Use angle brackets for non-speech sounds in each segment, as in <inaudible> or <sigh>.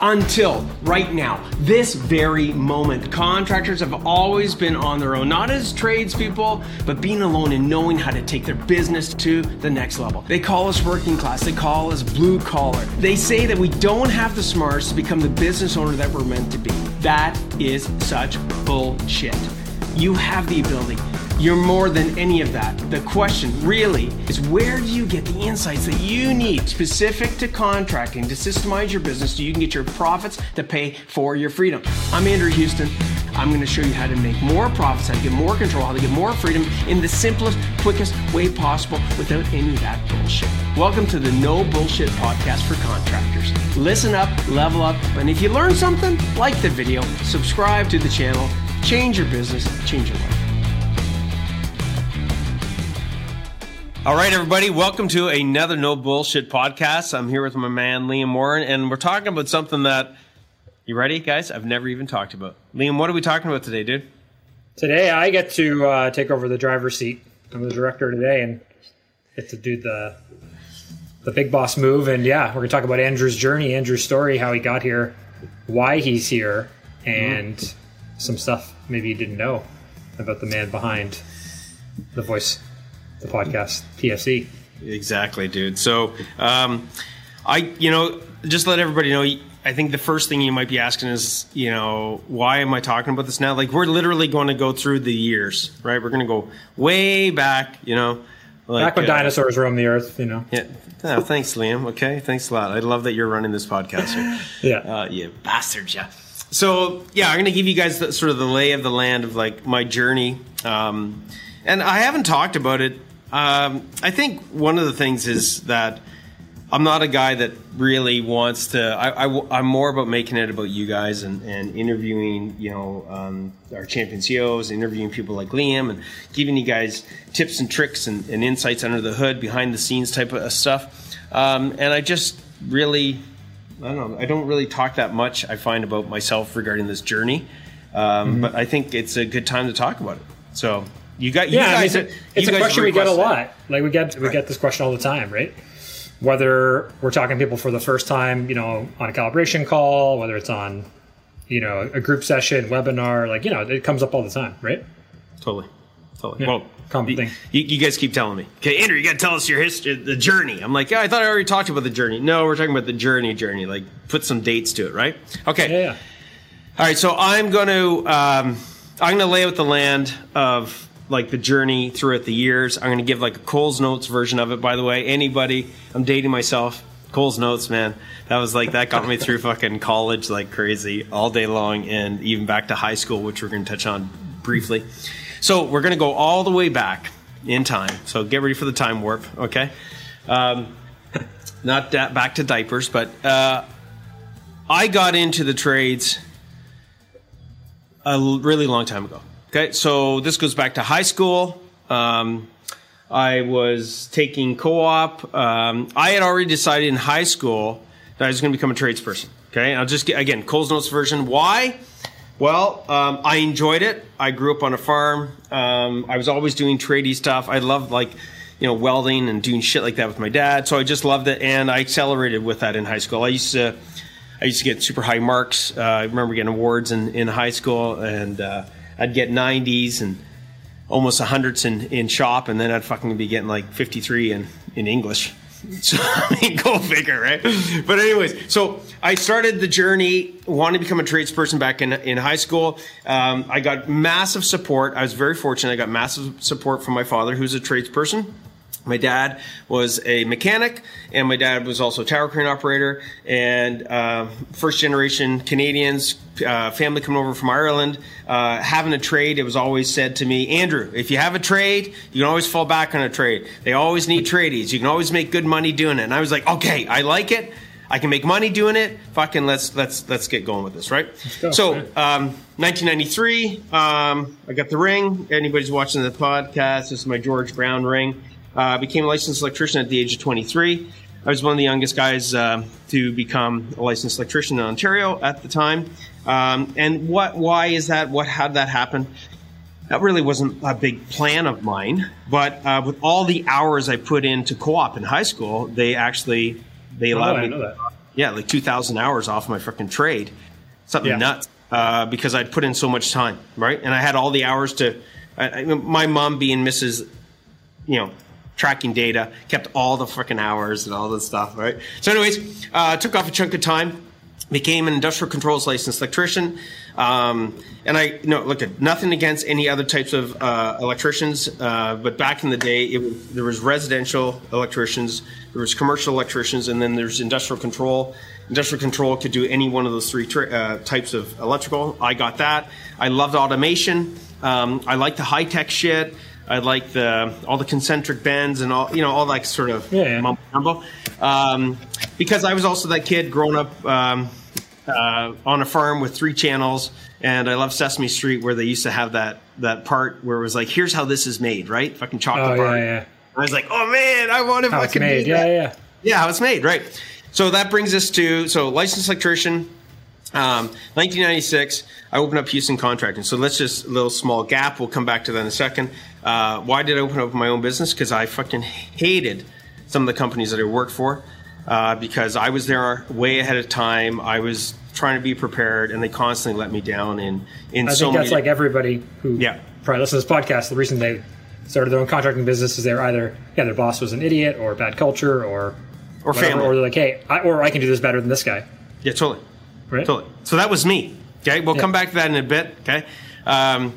until right now, this very moment. Contractors have always been on their own, not as tradespeople, but being alone and knowing how to take their business to the next level. They call us working class, they call us blue collar. They say that we don't have the smarts to become the business owner that we're meant to be. That is such bullshit. You have the ability. You're more than any of that. The question really is where do you get the insights that you need specific to contracting to systemize your business so you can get your profits to pay for your freedom? I'm Andrew Houston. I'm going to show you how to make more profits, how to get more control, how to get more freedom in the simplest, quickest way possible without any of that bullshit. Welcome to the No Bullshit Podcast for Contractors. Listen up, level up, and if you learn something, like the video, subscribe to the channel, change your business, change your life. All right, everybody, welcome to another No Bullshit podcast. I'm here with my man Liam Morin, and we're talking about something that you ready, guys? I've never even talked about. Liam, what are we talking about today, dude? Today, I get to uh, take over the driver's seat. I'm the director today, and get to do the the big boss move. And yeah, we're gonna talk about Andrew's journey, Andrew's story, how he got here, why he's here, and mm-hmm. some stuff maybe you didn't know about the man behind the voice the podcast PFC. Exactly, dude. So, um, I, you know, just let everybody know. I think the first thing you might be asking is, you know, why am I talking about this now? Like, we're literally going to go through the years, right? We're going to go way back, you know. Like, back when uh, dinosaurs roamed the earth, you know. Yeah. Oh, thanks, Liam. Okay, thanks a lot. I love that you're running this podcast. here. <laughs> yeah. Uh, you bastards, yeah. So yeah, I'm going to give you guys the, sort of the lay of the land of like my journey, um, and I haven't talked about it um, I think one of the things is that I'm not a guy that really wants to. I, am more about making it about you guys and, and interviewing, you know, um, our champion CEOs, interviewing people like Liam, and giving you guys tips and tricks and, and insights under the hood, behind the scenes type of stuff. Um, and I just really, I don't know, I don't really talk that much. I find about myself regarding this journey, um, mm-hmm. but I think it's a good time to talk about it. So you got you yeah, guys. I mean, it's, a, it's a question we get a lot. Like we get we right. get this question all the time, right? Whether we're talking to people for the first time, you know, on a calibration call, whether it's on, you know, a group session, webinar, like you know, it comes up all the time, right? Totally, totally. Yeah, well, common thing. You, you, guys keep telling me, okay, Andrew, you got to tell us your history, the journey. I'm like, yeah, I thought I already talked about the journey. No, we're talking about the journey, journey. Like, put some dates to it, right? Okay. Yeah. yeah. All right. So I'm going to um, I'm going to lay out the land of like the journey throughout the years. I'm going to give like a Coles Notes version of it. By the way, anybody, I'm dating myself. Coles Notes, man, that was like that got me through <laughs> fucking college like crazy all day long, and even back to high school, which we're going to touch on briefly. So we're going to go all the way back in time. So get ready for the time warp, okay? Um, <laughs> not that back to diapers, but uh, I got into the trades a really long time ago. Okay, so this goes back to high school. Um, I was taking co-op. Um, I had already decided in high school that I was going to become a tradesperson. Okay, I'll just get again Coles Notes version. Why? Well, um, I enjoyed it. I grew up on a farm. Um, I was always doing tradey stuff. I loved like you know welding and doing shit like that with my dad. So I just loved it, and I accelerated with that in high school. I used to I used to get super high marks. Uh, I remember getting awards in in high school and. Uh, I'd get 90s and almost 100s in, in shop, and then I'd fucking be getting like 53 in, in English. <laughs> So, I mean, go figure, right? But, anyways, so I started the journey, wanting to become a tradesperson back in, in high school. Um, I got massive support. I was very fortunate. I got massive support from my father, who's a tradesperson. My dad was a mechanic, and my dad was also a tower crane operator. And uh, first generation Canadians, uh, family coming over from Ireland, uh, having a trade. It was always said to me, Andrew, if you have a trade, you can always fall back on a trade. They always need tradies. You can always make good money doing it. And I was like, okay, I like it. I can make money doing it. Fucking let's let's let's get going with this, right? So, um, 1993, um, I got the ring. Anybody's watching the podcast, this is my George Brown ring. I uh, became a licensed electrician at the age of 23. I was one of the youngest guys uh, to become a licensed electrician in Ontario at the time. Um, and what? Why is that? What? How did that happen? That really wasn't a big plan of mine, but uh, with all the hours I put into co-op in high school, they actually they oh, allowed oh, me. yeah, like 2,000 hours off my freaking trade. Something Yeah. nuts uh, because I'd put in so much time, right? And I had all the hours to. I, I, my mom being Mrs. You know, tracking data, kept all the freaking hours and all this stuff, right? So, anyways, uh, took off a chunk of time, became an industrial controls licensed electrician. Um, and I, no, look at nothing against any other types of uh, electricians, uh, but back in the day, it there was residential electricians, there was commercial electricians, and then there's industrial control. Industrial control could do any one of those three tra- uh, types of electrical. I got that. I loved automation. Um, I liked the high tech shit. I like the all the concentric bends and all you know all that sort of Yeah, yeah. mumbo jumbo. Um, because I was also that kid growing up um, uh, on a farm with three channels, and I love Sesame Street where they used to have that that part where it was like, "Here's how this is made," right? Fucking chocolate Oh bar. yeah, yeah. I was like, "Oh man, I want to How it's fucking made. Yeah, that." yeah. Yeah, how it's made, right? So that brings us to so licensed electrician. Um, 1996, I opened up Houston Contracting. So let's just a little small gap. We'll come back to that in a second. Uh, why did I open up my own business? Because I fucking hated some of the companies that I worked for uh, because I was there way ahead of time. I was trying to be prepared, and they constantly let me down. In in I so think that's many, like everybody who Yeah. probably listens to this podcast. The reason they started their own contracting business is they're either yeah their boss was an idiot or bad culture or Or whatever, family. or they're like hey I, or I can do this better than this guy. yeah, totally. Right? Totally. So that was me. Okay, we'll Yeah. come back to that in a bit. Okay, um,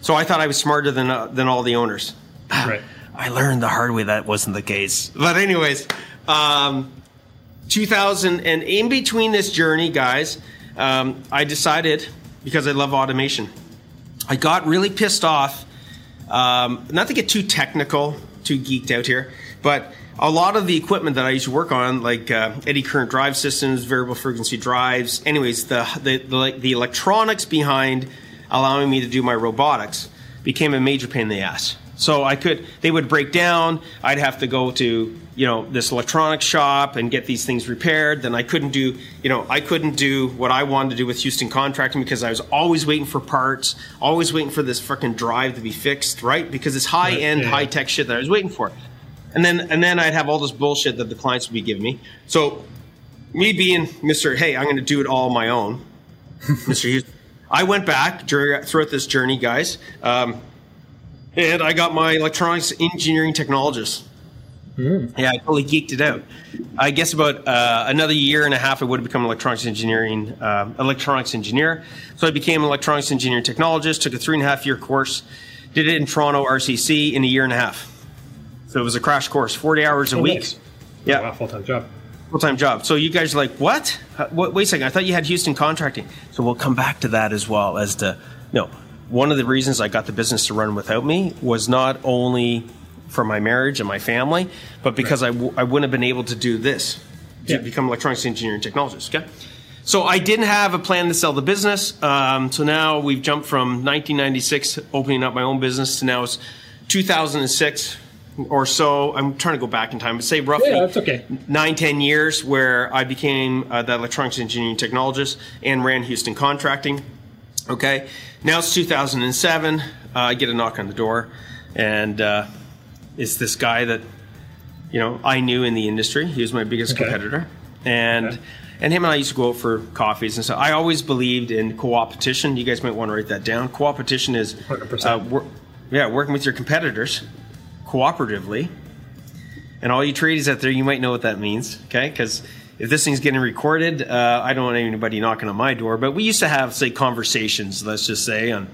so I thought I was smarter than uh, than all the owners. <sighs> Right. I learned the hard way that wasn't the case. But anyways, um, 2000 and in between this journey, guys, um, I decided because I love automation, I got really pissed off. Um, not to get too technical, too geeked out here, but a lot of the equipment that I used to work on, like uh, eddy current drive systems, variable frequency drives, anyways, the, the the like, the electronics behind allowing me to do my robotics became a major pain in the ass. So I could, they would break down. I'd have to go to, you know, this electronics shop and get these things repaired. Then I couldn't do, you know, I couldn't do what I wanted to do with Houston contracting because I was always waiting for parts, always waiting for this freaking drive to be fixed, right? Because it's high end, yeah. high tech shit that I was waiting for. And then, and then I'd have all this bullshit that the clients would be giving me. So me being Mr. Hey, I'm going to do it all on my own, <laughs> Mr. Hughes. I went back during, throughout this journey, guys, um, and I got my electronics engineering technologist. Yeah, I totally geeked it out. I guess about uh, another year and a half, I would have become an electronics engineering um electronics engineer. So I became an electronics engineering technologist. Took a three and a half year course. Did it in Toronto RCC in a year and a half. So it was a crash course, forty hours a Oh, week. nice. Yeah, Wow, full time job. full time job. So you guys are like, what? What? Wait a second. I thought you had Houston contracting. So we'll come back to that as well as to, you know, one of the reasons I got the business to run without me was not only for my marriage and my family, but because I w- I wouldn't have been able to do this to Yeah. become electronics engineering technologist. Okay. So I didn't have a plan to sell the business. Um, so now we've jumped from 1996 opening up my own business to now it's 2006 or so. I'm trying to go back in time, but say roughly Yeah, that's okay. nine, ten years where I became uh, the electronics engineering technologist and ran Houston contracting. Okay, now it's 2007. Uh, I get a knock on the door, and uh, it's this guy that you know I knew in the industry. He was my biggest Okay. competitor, and Okay. and him and I used to go out for coffees and stuff. I always believed in co-opetition. You guys might want to write that down. Co-opetition is 100%. uh, yeah, working with your competitors cooperatively. And all you tradies out there, you might know what that means, okay? Because if this thing's getting recorded, uh, I don't want anybody knocking on my door. But we used to have, say, conversations, let's just say, on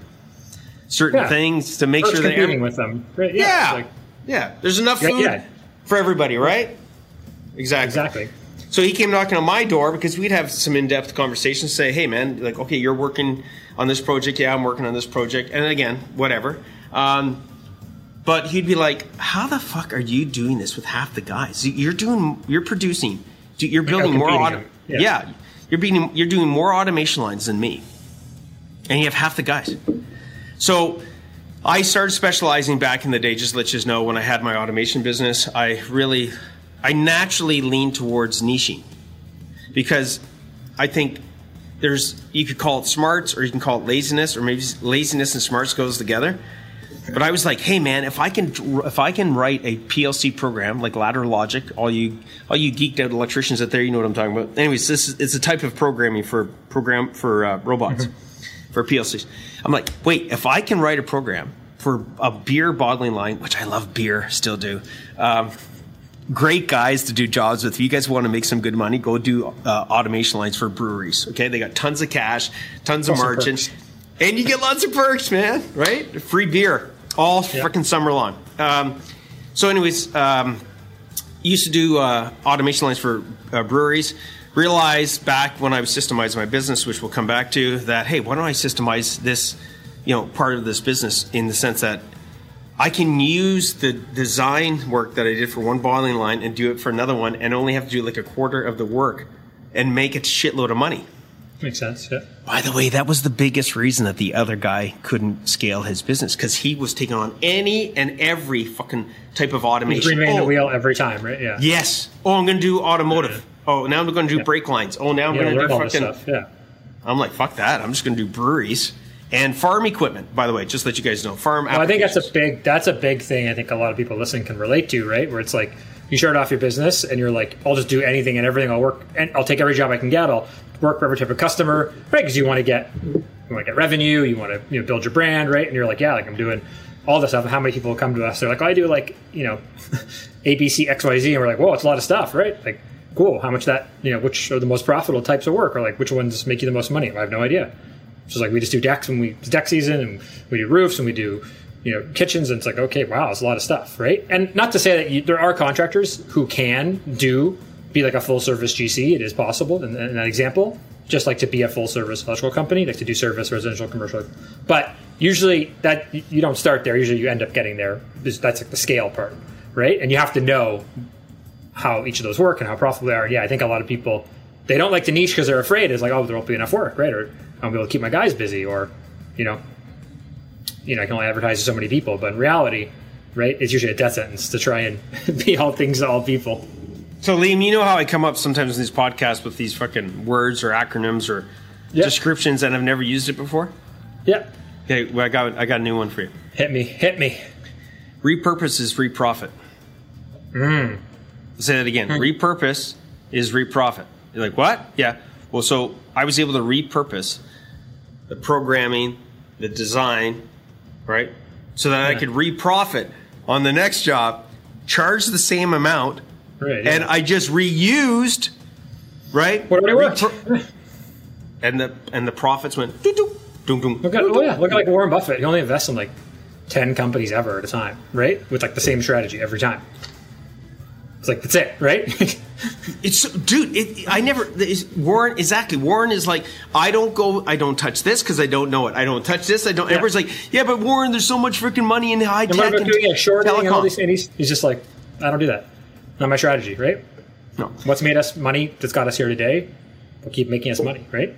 certain Yeah. things to make First sure that competing with them. Right, yeah. yeah, like- yeah, there's enough food yeah. for everybody, right? Exactly. exactly. So he came knocking on my door because we'd have some in-depth conversations. Say, hey man, like okay, you're working on this project. Yeah, I'm working on this project. And again, whatever. Um, but he'd be like, how the fuck are you doing this with half the guys? You're doing, you're producing, you're building more. Auto- Yeah. yeah, you're being, you're doing more automation lines than me, and you have half the guys. So I started specializing back in the day, just to let you know, when I had my automation business, I really, I naturally leaned towards niching because I think there's, you could call it smarts or you can call it laziness or maybe laziness and smarts goes together. But I was like, hey man, if I can if I can write a PLC program like Ladder Logic, all you all you geeked out electricians out there, you know what I'm talking about. Anyways, this is it's a type of programming for program for uh, robots mm-hmm. for PLCs. I'm like, wait, if I can write a program for a beer bottling line, which I love beer, still do. Um, great guys to do jobs with. If you guys want to make some good money, go do uh, automation lines for breweries. Okay, they got tons of cash, tons of margin, and you get lots of perks, man. Right? Free beer all yeah. freaking summer long. Um, so, anyways, um, used to do uh, automation lines for uh, breweries. Realized back when I was systemizing my business, which we'll come back to, that hey, why don't I systemize this, you know, part of this business in the sense that I can use the design work that I did for one bottling line and do it for another one, and only have to do like a quarter of the work and make a shitload of money. Makes sense. Yeah. By the way, that was the biggest reason that the other guy couldn't scale his business because he was taking on any and every fucking type of automation. He's oh, the wheel every time, right? Yeah. Yes. Oh, I'm going to do automotive. Yeah. Oh, now I'm going to do yeah. brake lines. Oh, now I'm yeah, going to do fucking. Stuff. Yeah. I'm like, fuck that. I'm just going to do breweries and farm equipment. By the way, just let you guys know, farm. Well, I think that's a big. That's a big thing. I think a lot of people listening can relate to, right? Where it's like you start off your business and you're like, I'll just do anything and everything. I'll work and I'll take every job I can get. I'll work for every type of customer, right? Because you want to get you want to get revenue, you want to you know build your brand, right? And you're like, yeah, like I'm doing all this stuff. And how many people come to us? They're like, oh, I do like you know, <laughs> A, B, C, X, Y, Z, and we're like, whoa, it's a lot of stuff, right? Like, cool. How much that you know? Which are the most profitable types of work, or like which ones make you the most money? I have no idea. So like we just do decks when we deck season, and we do roofs, and we do you know kitchens and it's like okay wow it's a lot of stuff right and not to say that you, there are contractors who can do be like a full service gc it is possible in, in that example just like to be a full service electrical company, like to do service, residential, commercial. But usually that you don't start there. Usually you end up getting there. That's like the scale part, right? And you have to know how each of those work and how profitable they are. Yeah, I think a lot of people they don't like the niche because they're afraid. It's like, oh, there won't be enough work, right? Or I'll be able to keep my guys busy, or you know, you know, I can only advertise to so many people. But in reality, right, it's usually a death sentence to try and <laughs> be all things to all people. So, Liam, you know how I come up sometimes in these podcasts with these fucking words or acronyms or yep. descriptions, and I've never used it before. Yeah. Okay, well, I got I got a new one for you. Hit me, hit me. Repurpose is reprofit. Mm. Say that again. Mm. Repurpose is reprofit. You're like, what? Yeah. Well, so I was able to repurpose the programming, the design, right? So that yeah. I could reprofit on the next job, charge the same amount, Right, yeah. And I just reused, right? What worked. and the and the profits went doo doo doo doo. Look at oh yeah, look at like Warren Buffett. He only invests in like ten companies ever at a time, right? With like the same strategy every time. It's like that's it, right? <laughs> it's dude. It, I never Warren exactly. Warren is like I don't go. I don't touch this because I don't know it. I don't touch this. I don't. Yeah. Everybody's like, yeah, but Warren, there's so much freaking money in high tech and, doing, telecom. And all these, and he's, he's just like, I don't do that. Not my strategy, right? No. What's made us money that's got us here today will keep making us money, right?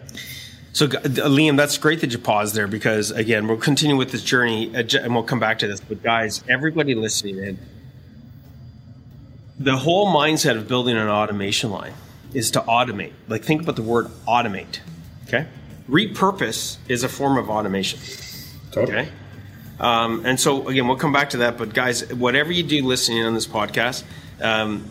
So, Liam, that's great that you paused there because, again, we'll continue with this journey uh, and we'll come back to this. But, guys, everybody listening in, the whole mindset of building an automation line is to automate. Like, think about the word automate, okay? Repurpose is a form of automation. Totally. Okay? Um, and so, again, we'll come back to that. But, guys, whatever you do listening on this podcast, um,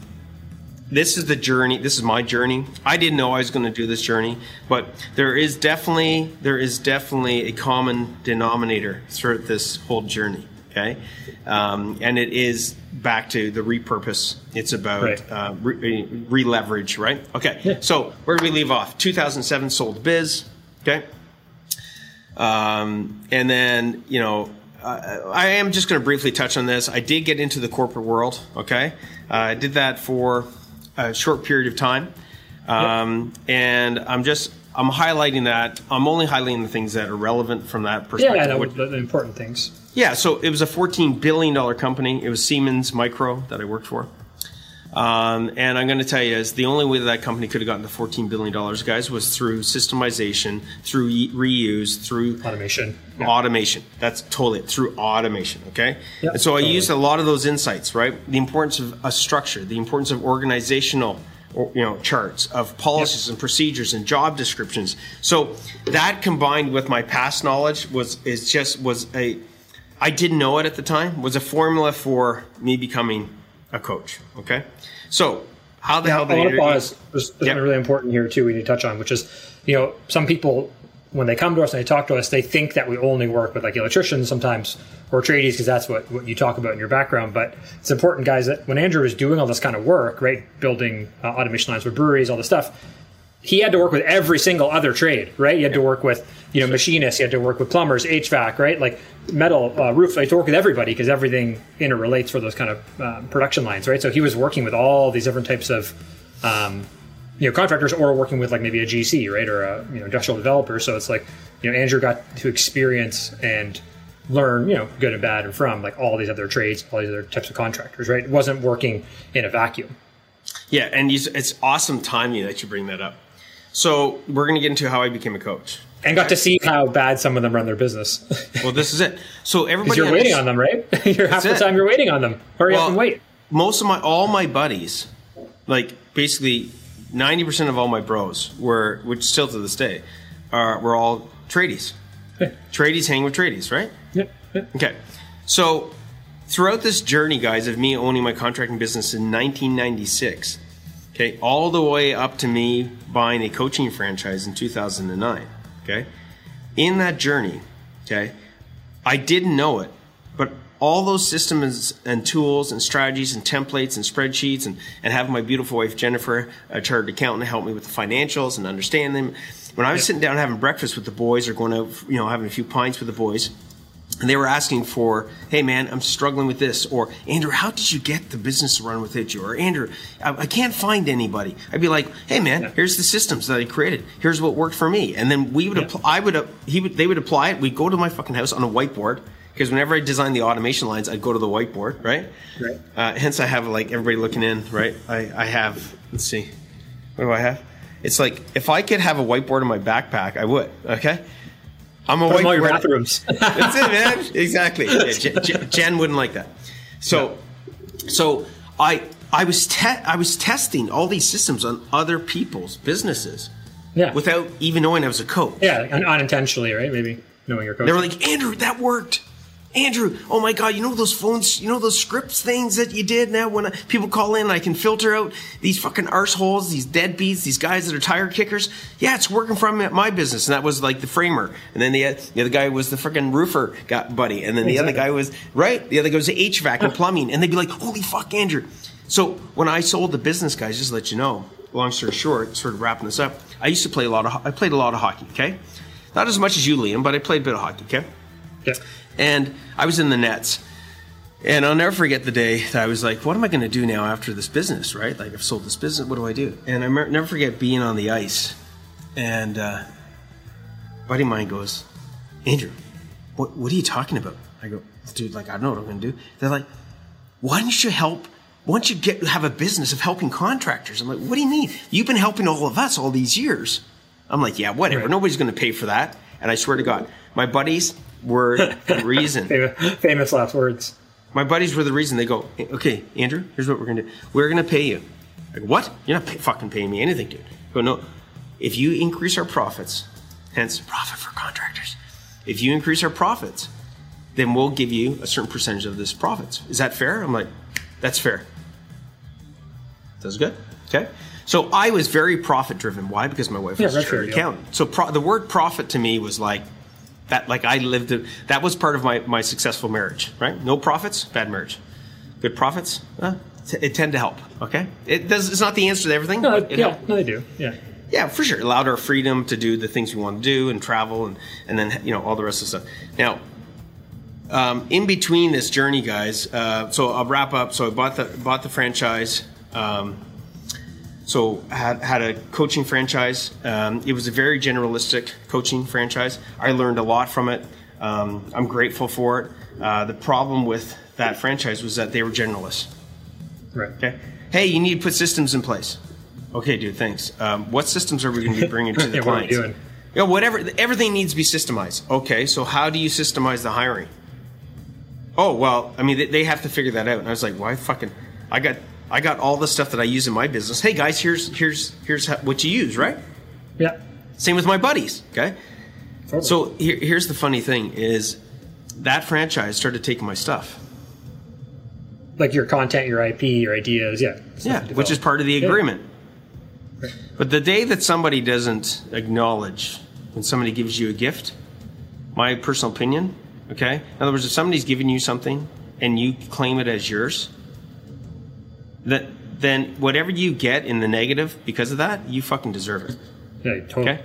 this is the journey. This is my journey. I didn't know I was going to do this journey, but there is definitely there is definitely a common denominator throughout this whole journey. Okay, um, and it is back to the repurpose. It's about right. uh, re leverage, right? Okay. Yeah. So where do we leave off? 2007 sold biz. Okay. Um, and then you know uh, I am just going to briefly touch on this. I did get into the corporate world. Okay, uh, I did that for a short period of time, um, yep. and I'm just I'm highlighting that. I'm only highlighting the things that are relevant from that perspective. Yeah, no, the, the important things. Yeah, so it was a 14 billion dollar company. It was Siemens Micro that I worked for. Um, and I'm going to tell you, is the only way that that company could have gotten to 14 billion dollars, guys, was through systemization, through reuse, through automation. Yeah. Automation. That's totally it. Through automation. Okay. Yep, and so totally. I used a lot of those insights, right? The importance of a structure, the importance of organizational you know charts of policies yep. and procedures and job descriptions so that combined with my past knowledge was is just was a I didn't know it at the time, was a formula for me becoming a coach. Okay. So, how the Now, hell I did want to pause. There's, there's Yep. really important here too. We need to touch on, which is, you know, some people when they come to us and they talk to us, they think that we only work with like electricians sometimes or tradies because that's what what you talk about in your background. But it's important, guys, that when Andrew was doing all this kind of work, right, building uh, automation lines for breweries, all this stuff, he had to work with every single other trade, right? He had to work with, you know, machinists, he had to work with plumbers, HVAC, right? Like metal, uh, roof, he had to work with everybody because everything interrelates for those kind of um, production lines, right? So he was working with all these different types of, um, you know, contractors or working with like maybe a GC, right? Or a, you know, industrial developer. So it's like, you know, Andrew got to experience and learn, you know, good and bad and from like all these other trades, all these other types of contractors, right? It wasn't working in a vacuum. Yeah, and you, it's awesome timing that you bring that up. So we're going to get into how I became a coach. And got to see how bad some of them run their business. <laughs> Well, this is it. So everybody, you're waiting on them, right? <laughs> you're half the it. time you're waiting on them. Hurry up and wait. most of my all my buddies, like basically ninety percent of all my bros were, which still to this day, are were all tradies. Yeah. Tradies hang with tradies, right? Yeah, yeah. Okay. So throughout this journey, guys, of me owning my contracting business in 1996, okay, all the way up to me buying a coaching franchise in 2009, okay, in that journey, okay, I didn't know it, but all those systems and tools and strategies and templates and spreadsheets and, and having my beautiful wife Jennifer, a chartered accountant, help me with the financials and understand them. When I was sitting down having breakfast with the boys or going out, you know, having a few pints with the boys, and they were asking for, "Hey, man, I'm struggling with this," or "Andrew, how did you get the business to run without you?" or "Andrew, I, I can't find anybody." I'd be like, "Hey, man, here's the systems that I created. Here's what worked for me," and then we would, apply, I would, he would, they would apply it. We'd go to my fucking house on a whiteboard because whenever I designed the automation lines, I'd go to the whiteboard, right? Right. Uh, hence, I have like everybody looking in, right? I, I have. Let's see, what do I have? It's like if I could have a whiteboard in my backpack, I would. Okay. I'm a Put them all your bathrooms. <laughs> that's it, man. Exactly. Yeah, Jen, Jen- wouldn't like that. So, so I I was te- I was testing all these systems on other people's businesses yeah. without even knowing I was a coach. yeah, unintentionally, right? Maybe knowing your coach. They were like, Andrew, that worked. Andrew, oh my God, you know those phones, you know those scripts things that you did now when I, people call in, I can filter out these fucking arseholes, these deadbeats, these guys that are tire kickers. Yeah, it's working for me at my business. And that was like the framer. And then the, the other guy was the freaking roofer got buddy. And then the other guy was, right? The other guy was the HVAC and plumbing. And they'd be like, holy fuck, Andrew. So when I sold the business, guys, just to let you know, long story short, sort of wrapping this up, I used to play a lot of, I played a lot of hockey, okay? Not as much as you, Liam, but I played a bit of hockey, okay? yeah. And I was in the nets. And I'll never forget the day that I was like, what am I going to do now after this business, right? Like, I've sold this business, what do I do? And I never forget being on the ice. And uh, a buddy of mine goes, Andrew, what, what are you talking about? I go, dude, like, I don't know what I'm going to do. They're like, why don't you help? Why don't you get have a business of helping contractors? I'm like, what do you mean? You've been helping all of us all these years. I'm like, yeah, whatever. Right. Nobody's going to pay for that. And I swear to God, my buddies were the reason. <laughs> Famous, famous last words. My buddies were the reason. They go, okay, Andrew, here's what we're going to do. We're going to pay you. Like, what? You're not pay- fucking paying me anything, dude. I go, no. If you increase our profits, hence profit for contractors, if you increase our profits, then we'll give you a certain percentage of this profits. Is that fair? I'm like, that's fair. That's good. Okay. So I was very profit driven. Why? Because my wife Yeah, was a chartered accountant. So pro- the word profit to me was like that. Like I lived. A, that was part of my my successful marriage. Right. No profits, bad marriage. Good profits, uh, t- it tend to help. Okay. It does. It's not the answer to everything. No, it yeah, helped. no, they do. Yeah. Yeah, for sure. It allowed our freedom to do the things we want to do and travel and, and then, you know, all the rest of the stuff. Now, um, in between this journey, guys, uh, so I'll wrap up. So I bought the, bought the franchise. Um, so had, had a coaching franchise. Um, it was a very generalistic coaching franchise. I learned a lot from it. Um, I'm grateful for it. Uh, the problem with that franchise was that they were generalists. Right. Okay. Hey, you need to put systems in place. Okay, dude. Thanks. Um, what systems are we going to be bringing to <laughs> the Yeah, what clients? doing? Yeah, whatever. Everything needs to be systemized. Okay, so how do you systemize the hiring? Oh well, I mean they, they have to figure that out. And I was like, why fucking? I got I got all the stuff that I use in my business. Hey guys, here's here's here's how, what you use, right? Yeah. Same with my buddies. Okay. Totally. So here, here's the funny thing is that franchise started taking my stuff. Like your content, your IP, your ideas, yeah. Yeah, which is part of the agreement. Right. But the day that somebody doesn't acknowledge when somebody gives you a gift, my personal opinion, okay? In other words, if somebody's giving you something and you claim it as yours, that then whatever you get in the negative because of that, you fucking deserve it. Yeah, totally. Okay?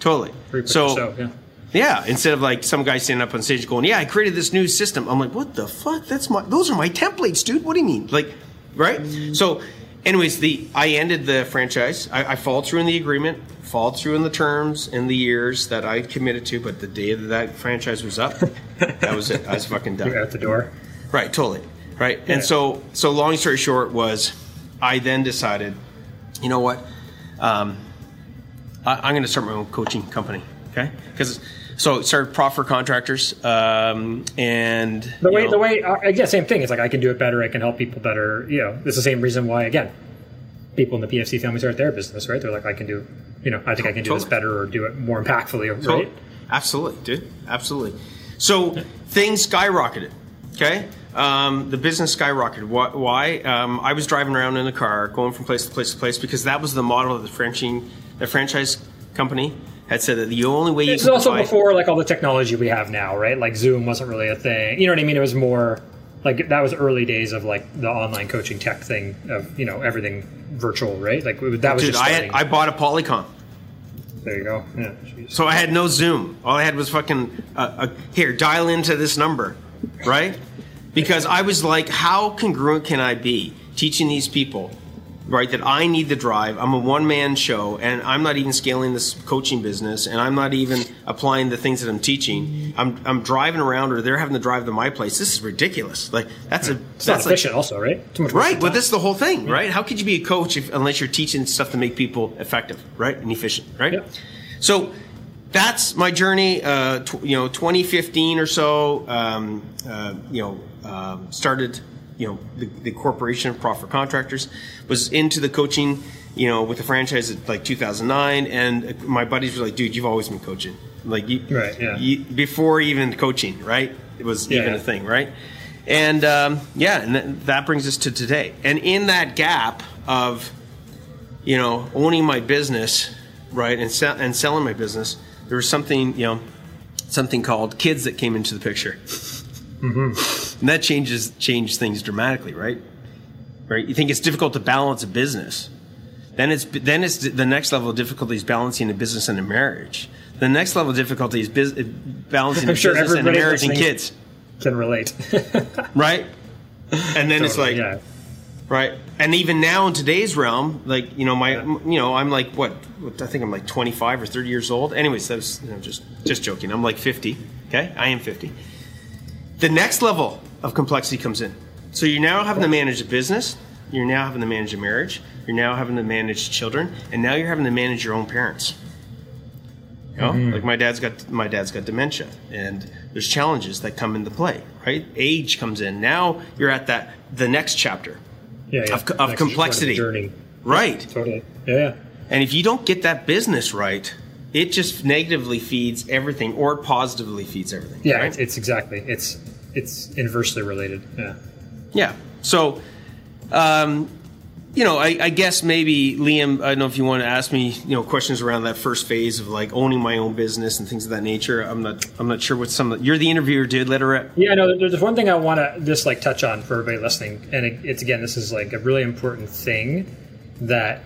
Totally. So, yourself, yeah. Yeah, instead of like some guy standing up on stage going, "Yeah, I created this new system." I'm like, "What the fuck? That's my those are my templates, dude. What do you mean?" Like, right? So, anyways, the I ended the franchise. I, I followed through in the agreement, followed through in the terms and the years that I committed to. But the day that that franchise was up, that was it. I was fucking done. <laughs> You're at the door. Right. Totally. Right. Yeah. And so, so long story short was, I then decided, you know what, um, I, am going to start my own coaching company. Okay, because so started Profit for Contractors, um, and the way know, the way I guess same thing. It's like I can do it better. I can help people better. You know, it's the same reason why again, people in the PFC family start their business, right? They're like, I can do, you know, I think I can do totally. this better or do it more impactfully, right? Totally. Absolutely, dude. Absolutely. So things skyrocketed. Okay. Um, the business skyrocketed. Why? Um, I was driving around in a car, going from place to place to place, because that was the model of the franchise, the franchise company had said that the only way you it's also before like all the technology we have now, right? Like Zoom wasn't really a thing. You know what I mean? It was more like that was early days of like the online coaching tech thing of you know everything virtual, right? Like that was Dude, just. I had, I bought a Polycom. There you go. Yeah. So I had no Zoom. All I had was fucking uh, uh, here. Dial into this number, right? Because I was like, how congruent can I be teaching these people right? That I need the drive. I'm a one man show, and I'm not even scaling this coaching business, and I'm not even applying the things that I'm teaching. I'm, I'm driving around, or they're having to drive to my place. This is ridiculous. Like that's a it's that's not efficient, like, also, right? Too much right, but this is the whole thing, yeah. right? How could you be a coach if, unless you're teaching stuff to make people effective, right, and efficient, right? Yeah. So that's my journey. Uh, tw- you know, 2015 or so. Um, uh, you know, um, started you know the, the corporation of Profit for Contractors was into the coaching you know with the franchise at like 2009 and my buddies were like dude you've always been coaching. Like you, right yeah. you, before even coaching right? It was yeah, even yeah. a thing right? And um, yeah and th- that brings us to today. And in that gap of you know owning my business right and, se- and selling my business there was something you know something called kids that came into the picture Mm-hmm. And that changes changes things dramatically, right? Right? You think it's difficult to balance a business. Then it's then it's the next level of difficulty is balancing a business and a marriage. The next level of difficulty is biz, balancing <laughs> a sure business and a marriage and kids. Can relate, <laughs> right? And then totally, it's like, yeah. right? And even now in today's realm, like you know, my yeah. you know, I'm like what, what? I think I'm like 25 or 30 years old. Anyways, that's you know, just just joking. I'm like 50. Okay, I am 50 the next level of complexity comes in. So you're now having to manage a business, you're now having to manage a marriage, you're now having to manage children, and now you're having to manage your own parents. You know, mm-hmm. like my dad's got my dad's got dementia, and there's challenges that come into play. Right, age comes in. Now you're at that the next chapter yeah, yeah. of, of complexity. journey. Right. Totally. Yeah. And if you don't get that business right, it just negatively feeds everything or positively feeds everything. Yeah, right? it's, it's, exactly. It's it's inversely related. Yeah. Yeah. So, um, you know, I, I, guess maybe Liam. I don't know if you want to ask me, you know, questions around that first phase of like owning my own business and things of that nature. I'm not. I'm not sure what some. You're the interviewer, dude. Let her. Rip. Yeah. No. There's one thing I want to just like touch on for everybody listening, and it's again, this is like a really important thing that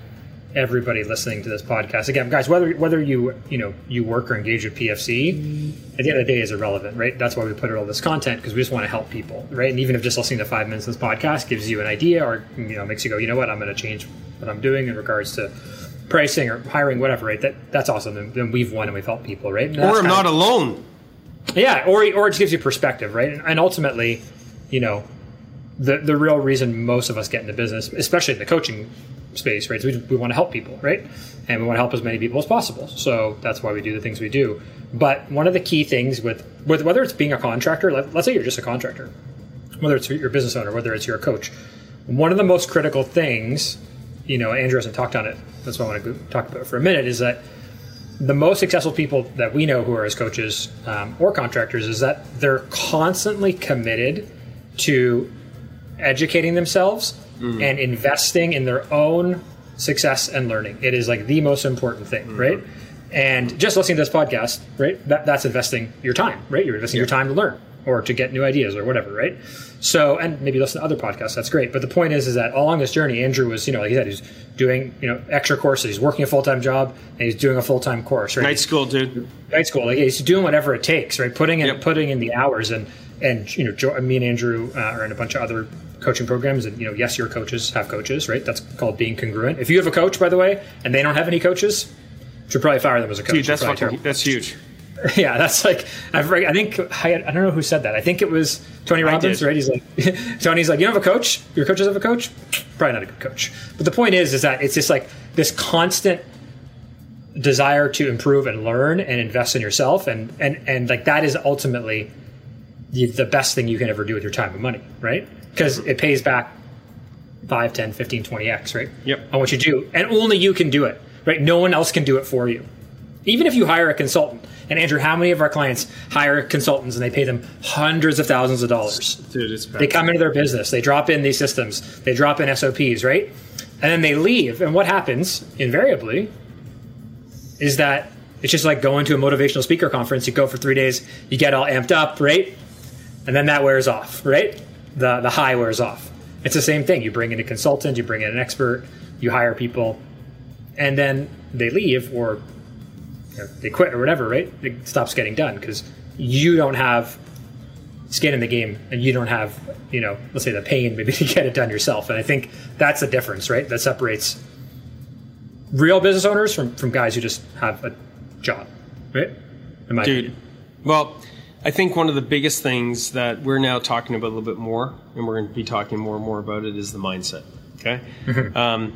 everybody listening to this podcast. Again, guys, whether whether you you know you work or engage with PFC, at the end of the day is irrelevant, right? That's why we put out all this content because we just want to help people, right? And even if just listening to five minutes of this podcast gives you an idea or you know makes you go, you know what, I'm going to change what I'm doing in regards to pricing or hiring, whatever, right? That that's awesome. And then we've won and we've helped people, right? Or I'm not of, alone. Yeah, or or it just gives you perspective, right? And, and ultimately, you know, the the real reason most of us get into business, especially in the coaching space, right? So we, we want to help people, right? And we want to help as many people as possible. So that's why we do the things we do. But one of the key things with, with whether it's being a contractor, let, let's say you're just a contractor, whether it's your business owner, whether it's your coach, one of the most critical things, you know, Andrew hasn't talked on it. That's what I want to talk about for a minute. Is that the most successful people that we know who are as coaches um, or contractors is that they're constantly committed to educating themselves and investing in their own success and learning. It is like the most important thing, right? And just listening to this podcast, right? That, that's investing your time, right? You're investing your time to learn or to get new ideas or whatever, right? So, and maybe listen to other podcasts. That's great. But the point is, is that along this journey, Andrew was, you know, like he said, he's doing, you know, extra courses. He's working a full time job and he's doing a full time course, right? Night school, dude. night school. Like he's doing whatever it takes, right? Putting in Yep. putting in the hours and and you know, me and Andrew uh, are in a bunch of other coaching programs, and you know, yes, your coaches have coaches, right? That's called being congruent. If you have a coach, by the way, and they don't have any coaches, you should probably fire them as a coach. Dude, that's fucking, that's huge. <laughs> yeah. That's like I've re- I think I, I don't know who said that. I think it was Tony Robbins, right? He's like <laughs> Tony's like, you don't have a coach. Your coaches have a coach. Probably not a good coach. But the point is, is that it's just like this constant desire to improve and learn and invest in yourself and and and like that is ultimately the, the best thing you can ever do with your time and money right because it pays back 5 10 15 20x right Yep. on what you do and only you can do it right no one else can do it for you even if you hire a consultant and andrew how many of our clients hire consultants and they pay them hundreds of thousands of dollars Dude, it's bad. they come into their business, they drop in these systems, they drop in SOPs, right? And then they leave. And what happens invariably is that it's just like going to a motivational speaker conference. You go for three days, you get all amped up, right? And then that wears off, right? The the high wears off. It's the same thing. You bring in a consultant, you bring in an expert, you hire people, and then they leave or you know, they quit or whatever, right? It stops getting done because you don't have skin in the game and you don't have, you know, let's say the pain maybe <laughs> to get it done yourself. And I think that's the difference, right? That separates real business owners from, from guys who just have a job, right? In my Dude, opinion. well, I think one of the biggest things that we're now talking about a little bit more, and we're going to be talking more and more about it, is the mindset. Okay, um,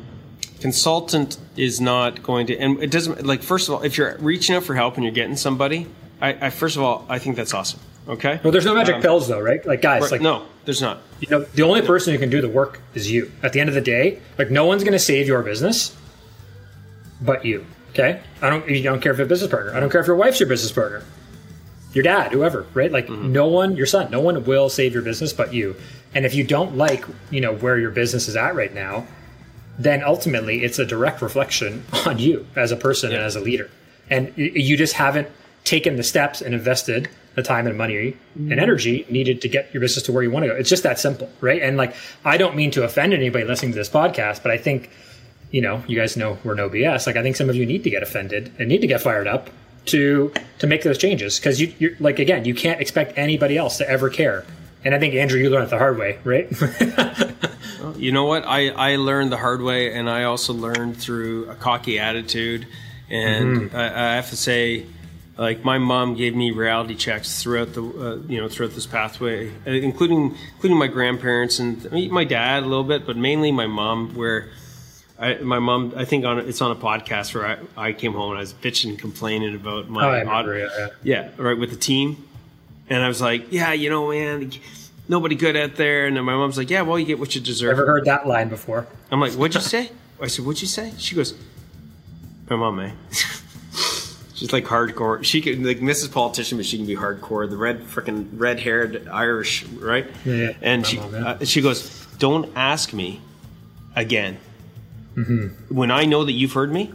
consultant is not going to, and it doesn't like. First of all, if you're reaching out for help and you're getting somebody, I, I first of all, I think that's awesome. Okay, Well, there's no magic Um, pills though, right? Like guys, right, like no, there's not. you know, the only person who can do the work is you. At the end of the day, like no one's going to save your business, but you. Okay, I don't. You don't care if you're a business partner. I don't care if your wife's your business partner, your dad, whoever. Right? Like mm-hmm. no one, your son, no one will save your business but you. And if you don't like, you know, where your business is at right now, then ultimately it's a direct reflection <laughs> on you as a person and as a leader. And you just haven't taken the steps and invested the time and money and mm-hmm. energy needed to get your business to where you want to go. It's just that simple, right? And like, I don't mean to offend anybody listening to this podcast, but I think, you know, you guys know we're no BS. Like, I think some of you need to get offended and need to get fired up to to make those changes because you, you're like again, you can't expect anybody else to ever care. And I think Andrew, you learned it the hard way, right? <laughs> You know what? I, I learned the hard way, and I also learned through a cocky attitude. And I, I have to say, like my mom gave me reality checks throughout the uh, you know throughout this pathway, uh, including including my grandparents and my dad a little bit, but mainly my mom. Where I, my mom, I think on it's on a podcast where I, I came home and I was bitching and complaining about my Oh, remember, yeah, yeah. yeah, right with the team. And I was like, yeah, you know, man, nobody good out there. And then my mom's like, yeah, well, you get what you deserve. Ever heard that line before? I'm like, what'd you say? <laughs> I said, what'd you say? She goes, my mom, man. <laughs> She's like hardcore. She can like Mrs. Politician, but she can be hardcore. The red, freaking red-haired Irish, right? Yeah, yeah. And My she, mom, uh, she goes, don't ask me again Mm-hmm. when I know that you've heard me,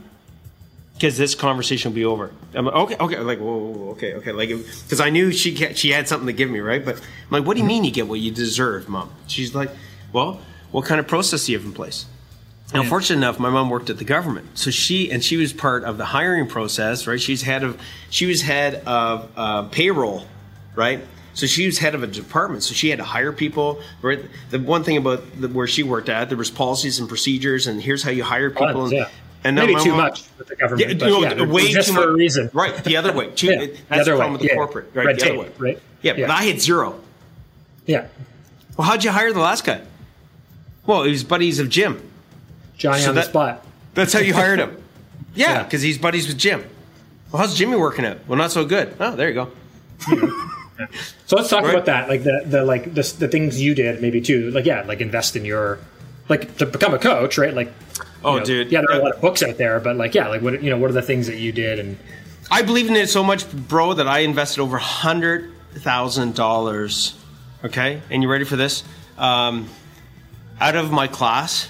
because this conversation will be over. I'm like, okay, okay, like, whoa, whoa, whoa, okay, okay, like, because I knew she she had something to give me, right? But I'm like, what do you mean you get what you deserve, mom? She's like, well, what kind of process do you have in place? Now, fortunate enough, my mom worked at the government, so she and she was part of the hiring process, right? She's head of she was head of uh, payroll, right? So she was head of a department, so she had to hire people. Right? The one thing about the, where she worked at, there was policies and procedures, and here's how you hire people. Tons, and, yeah. and Maybe too mom- much with the government. Yeah, no, yeah, way just too for much. a reason. Right, the other way. Too, Yeah, it- the that's other the way, problem with the corporate. Right, Red the other way. right? Yeah, but I had zero. Yeah, Well, how'd you hire the last guy? Well, he was buddies of Jim. Johnny So on the spot. That's how you hired him. <laughs> Yeah, Yeah. because he's buddies with Jim. Well, how's Jimmy working out? Well, not so good. Oh, there you go. <laughs> So let's talk Right. about that, like the the like the, the things you did, maybe too. Like yeah, like invest in your, like to become a coach, right? Like, Oh, you know, dude. yeah, there are a lot of books out there, but like yeah, like what you know, what are the things that you did and I believe in it so much, bro, that I invested over hundred thousand dollars. Okay, and you ready for this? Um, out of my class,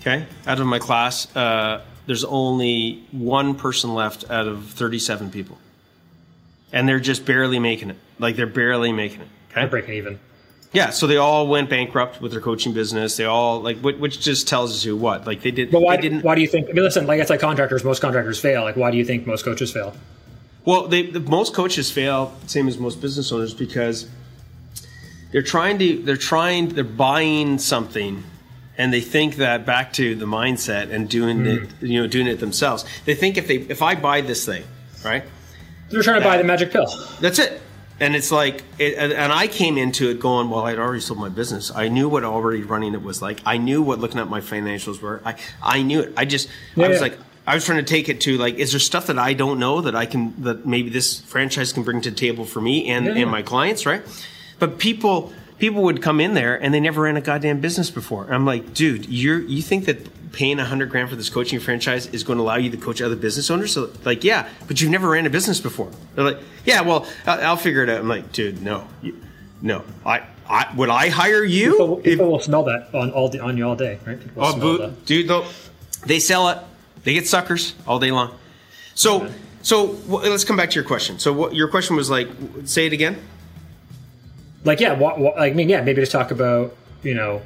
okay, out of my class, uh, there's only one person left out of 37 people, and they're just barely making it. Like they're barely making it. Okay, They're breaking even. yeah. So they all went bankrupt with their coaching business. They all like, which just tells you what, like they did. But why didn't. Why do you think? I mean, listen, like it's like contractors. Most contractors fail. Like, why do you think most coaches fail? Well, they, the, most coaches fail, same as most business owners, because they're trying to they're trying they're buying something, and they think that back to the mindset and doing it hmm. you know doing it themselves. They think if they if I buy this thing, right, They're trying to buy the magic pill. that's it. And it's like, it, and and I came into it going, well, I'd already sold my business. I knew what already running it was like. I knew what looking at my financials were. I, I knew it. I just, I was yeah. like, I was trying to take it to like, is there stuff that I don't know that I can, that maybe this franchise can bring to the table for me and, Yeah, yeah. and my clients, right? But people, people would come in there and they never ran a goddamn business before. And I'm like, dude, you're, you think that paying a hundred grand for this coaching franchise is going to allow you to coach other business owners? So like, yeah, but you've never ran a business before. They're like, yeah, well, I'll, I'll figure it out. I'm like, dude, no, you, no, I, I, would I hire you? People, if- will smell that on all the, on you all day, right? People will Oh, smell boo- that. dude, though, they sell it. They get suckers all day long. So, so w- let's come back to your question. So, what your question was like? Say it again. Like, yeah, wha- wha- like, I mean, yeah, maybe just talk about you know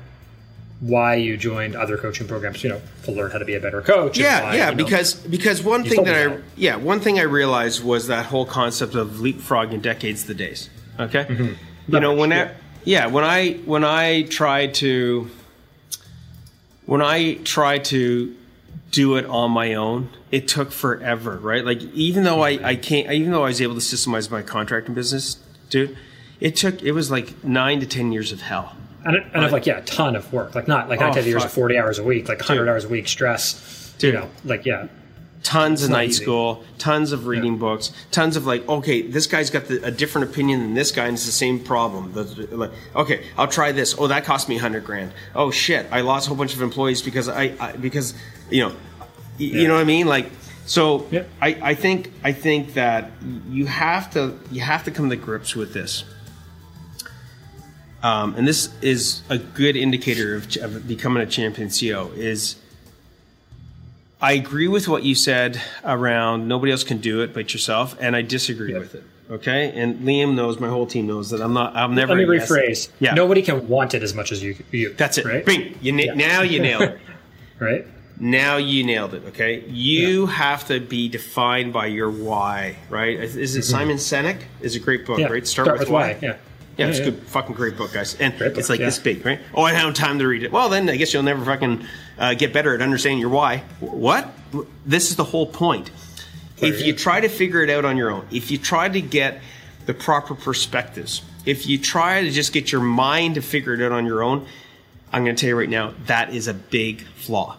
why you joined other coaching programs, you know, to learn how to be a better coach. Yeah, why, yeah. you know- Because because one thing that I yeah one thing I realized was that whole concept of leapfrogging decades the days. Okay, Mm-hmm. you know when Yeah. I, yeah when I when I tried to when I tried to do it on my own, it took forever, right? Like even though I, I can't, even though I was able to systemize my contracting business, dude, it took it was like nine to ten years of hell. And, and of like yeah, a ton of work. Like not like Oh, not ten years of forty hours a week, like hundred Dude. hours a week, stress. Dude. You know, like yeah, tons of night easy. school, tons of reading books, tons of like, okay, this guy's got the, a different opinion than this guy, and it's the same problem. The- like, okay, I'll try this. Oh, that cost me hundred grand. Oh shit, I lost a whole bunch of employees because I, I because you know, y- you know what I mean, like. So Yeah. I, I think I think that you have to you have to come to grips with this. Um, and this is a good indicator of, ch- of becoming a champion CEO is I agree with what you said around nobody else can do it but yourself, and I disagree Yeah. with it. Okay, and Liam knows, my whole team knows that I'm not. I'm never. let me rephrase. Yeah, nobody can want it as much as you. you That's it. Right. Bing. You na- Yeah. now you nailed it. <laughs> Right. now you nailed it. Okay, you have to be defined by your why. Right? Is, is it Simon Sinek? Is a great book. Mm-hmm. Yeah. Right. Start, with, why. Yeah. Yeah, it's a good, fucking great book, guys. And book, it's like yeah. this big, right? Oh, I don't have time to read it. Well, then I guess you'll never fucking uh, get better at understanding your why. What? This is the whole point. If you try to figure it out on your own, if you try to get the proper perspectives, if you try to just get your mind to figure it out on your own, I'm going to tell you right now, that is a big flaw.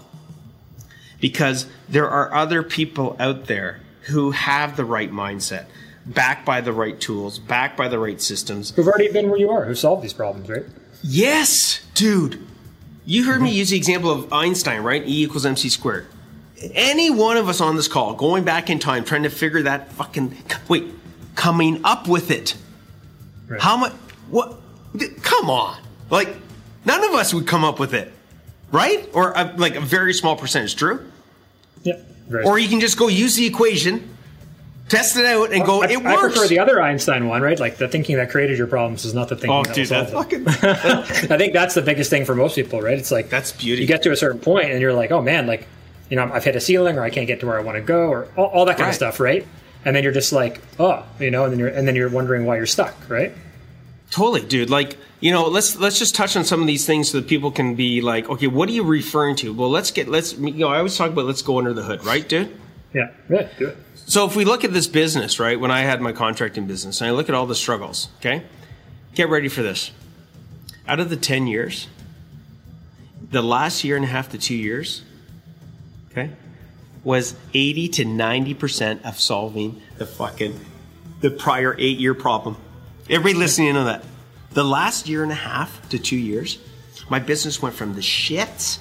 Because there are other people out there who have the right mindset, backed by the right tools, backed by the right systems, Who've already been where you are, who solved these problems, right? Yes, dude. You heard me mhm. use the example of Einstein, right? E equals mc squared. Any one of us on this call, going back in time, trying to figure that fucking wait, coming up with it. Right. How much? What? Come on! Like none of us would come up with it, right? Or a, like a very small percentage. True. Yeah. Very Or you can just go use the equation, test it out, and go. I, it I works. prefer the other Einstein one, right? Like the thinking that created your problems is not the thinking oh, that dude, will that fucking. <laughs> <laughs> I think that's the biggest thing for most people, right? It's like That's beauty. You get to a certain point and you're like, oh man, like you know, I've hit a ceiling, or I can't get to where I want to go, or all, all that kind Right. of stuff, right? And then you're just like, oh, you know, and then you're and then you're wondering why you're stuck, right? Totally, dude. Like, you know, let's let's just touch on some of these things so that people can be like, okay, what are you referring to? Well, let's get let's you know, I always talk about let's go under the hood, right, dude? Yeah, yeah, do it. So if we look at this business, right, when I had my contracting business, and I look at all the struggles, okay? Get ready for this. Out of the 10 years, the last year and a half to 2 years, okay, was 80 to 90% of solving the fucking the prior 8-year problem. Everybody listening to that. The last year and a half to 2 years, my business went from the shits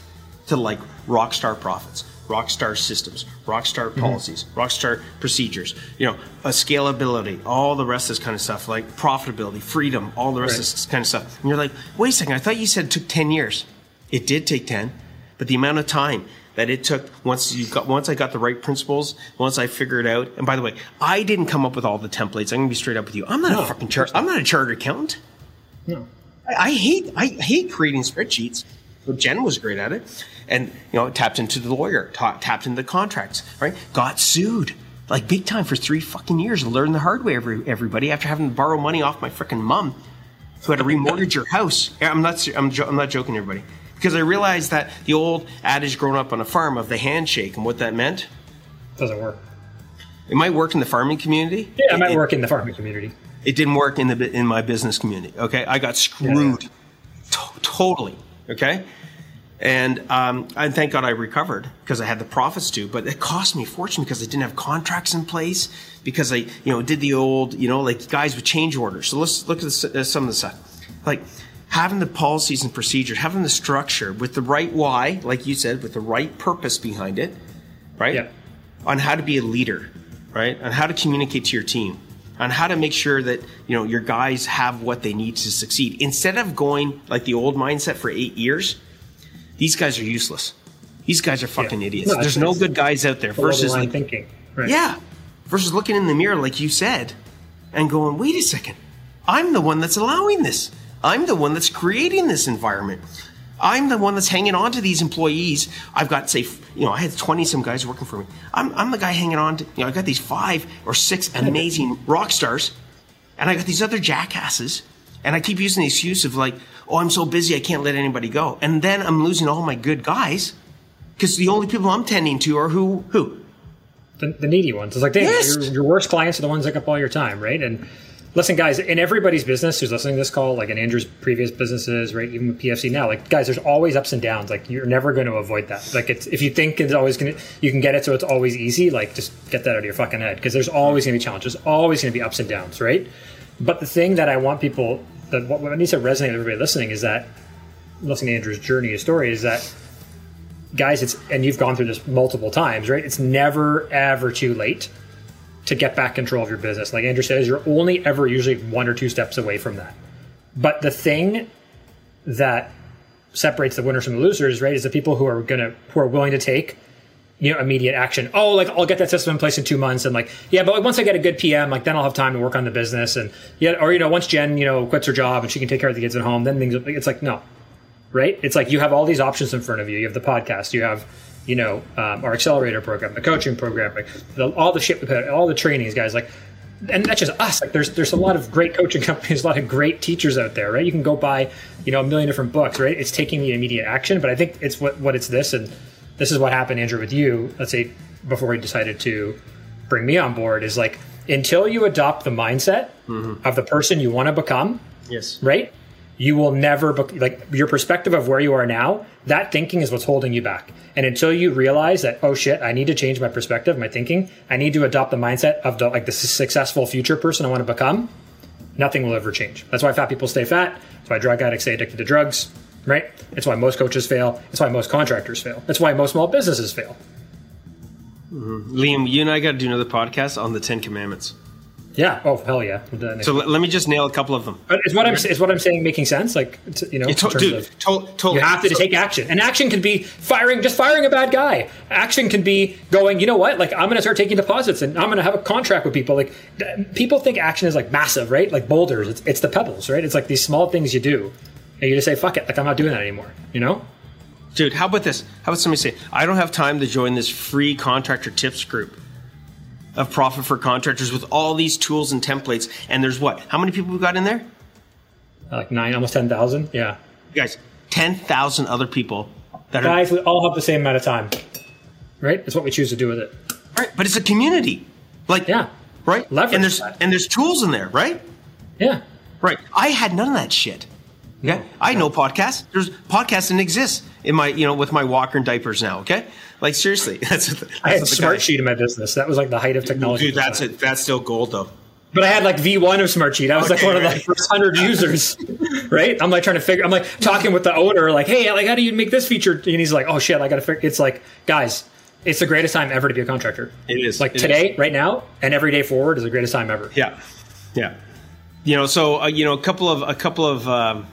to like rock star profits. Rockstar systems, Rockstar policies, Rockstar procedures, you know, scalability, all the rest of this kind of stuff, like profitability, freedom, all the rest of this kind of stuff. And you're like, wait a second, I thought you said it took 10 years. It did take 10, but the amount of time that it took once you got, once I got the right principles, once I figured out, and by the way, I didn't come up with all the templates. I'm gonna be straight up with you. I'm not No, a fucking chart, I'm not a chartered accountant. No. I, I hate I hate creating spreadsheets. Jen was great at it, and you know tapped into the lawyer, ta- tapped into the contracts, right? Got sued like big time for three fucking years. Learned the hard way, every, everybody, after having to borrow money off my freaking mom, who had to remortgage your house. I'm not I'm, jo- I'm not joking, everybody, because I realized that the old adage growing up on a farm of the handshake and what that meant. Doesn't work. It might work in the farming community. Yeah, it might It- work in the farming community. it didn't work in the in my business community. Okay, I got screwed To- totally. Okay, and um, and thank God I recovered because I had the profits too. But it cost me a fortune because I didn't have contracts in place because I you know did the old you know like guys with change orders. So let's look at this, uh, some of the stuff like. Having the policies and procedures, having the structure with the right why, like you said, with the right purpose behind it, right? Yeah. on how to be a leader, right? On how to communicate to your team, on how to make sure that you know your guys have what they need to succeed. Instead of going like the old mindset for eight years, these guys are useless. These guys are fucking Yeah. idiots. No, There's no good guys out there. Versus like, thinking. Right. yeah, versus looking in the mirror like you said, and going, wait a second, I'm the one that's allowing this. I'm the one that's creating this environment. I'm the one that's hanging on to these employees. I've got, say, you know, I had 20 some guys working for me. I'm, I'm the guy hanging on to, you know, I got these five or six amazing rock stars, and I got these other jackasses, and I keep using the excuse of like, oh, I'm so busy, I can't let anybody go. And then I'm losing all my good guys because the only people I'm tending to are who, who? the, the needy ones. It's like, dang, Yes. your, your worst clients are the ones that take up all your time, right? And listen, guys, in everybody's business who's listening to this call, like in Andrew's previous businesses, right, even with PFC now, like guys, there's always ups and downs. Like you're never going to avoid that. Like it's if you think it's always going to, you can get it, so it's always easy. Like just get that out of your fucking head because there's always going to be challenges, always going to be ups and downs, right? But the thing that I want people that what, what needs to resonate with everybody listening is that listening to Andrew's journey, his story, is that guys, it's and you've gone through this multiple times, right? It's never ever too late to get back control of your business. Like Andrew says, you're only ever usually one or two steps away from that. But the thing that separates the winners from the losers, right, is the people who are gonna who are willing to take you know immediate action. Oh, like I'll get that system in place in two months, and like yeah, but like, once I get a good PM, like then I'll have time to work on the business, and yeah, or you know once Jen you know quits her job and she can take care of the kids at home, then things. It's like no, right? It's like you have all these options in front of you. You have the podcast, you have, you know, um, our accelerator program, the coaching program, like the, all the shit we put, all the trainings, guys. Like, and that's just us. Like, there's there's a lot of great coaching <laughs> companies, a lot of great teachers out there, right? You can go buy, you know, a million different books, right? It's taking the immediate action, but I think it's what what it's this, and this is what happened, Andrew, with you. Let's say before he decided to bring me on board is like until you adopt the mindset of the person you want to become Yes. right? You will never bec- like your perspective of where you are now. That thinking is what's holding you back. And until you realize that, oh shit, I need to change my perspective, my thinking. I need to adopt the mindset of the like the successful future person I want to become. Nothing will ever change. That's why fat people stay fat. That's why drug addicts stay addicted to drugs. Right? It's why most coaches fail. It's why most contractors fail. It's why most small businesses fail. Mm-hmm. Liam, you and I got to do another podcast on the Ten Commandments. Yeah. Oh hell yeah. We'll do that next So let, let me just nail a couple of them. But is what I'm is what I'm saying making sense? Like you know, in To- dude, of- to- totally. You have to So- take action. And action can be firing, just firing a bad guy. Action can be going, you know what? Like, I'm going to start taking deposits and I'm going to have a contract with people. Like, th- people think action is like massive, right? Like boulders. It's, it's the pebbles, right? It's like these small things you do. And you just say, fuck it. Like, I'm not doing that anymore. You know? Dude, how about this? How about somebody say, I don't have time to join this free contractor tips group of profit for contractors with all these tools and templates. And there's what? How many people we got in there? Uh, like nine, almost 10,000. Yeah. Guys, 10,000 other people that are. Guys, we all have the same amount of time, right? It's what we choose to do with it. Right, but it's a community. Like, Yeah. right? Leverage and there's that. and there's tools in there, right? Yeah. Right. I had none of that shit. Okay. I know podcasts. There's podcasts that exist in my, you know, with my walker and diapers now. Okay. Like seriously, <laughs> that's, what the, that's I had what the Smart guy- Sheet in my business. That was like the height of technology. Dude, that's it. That's still gold though. But I had like V1 of Smartsheet. I was like Okay, one of the right. first hundred users, <laughs> right? I'm like trying to figure. I'm like talking with the owner, like, hey, like, how do you make this feature? And he's like, oh shit, I got to figure. It's like, guys, it's the greatest time ever to be a contractor. It is. Like It today, is. right now, and every day forward is the greatest time ever. Yeah, yeah. You know, so uh, you know, a couple of a couple of um,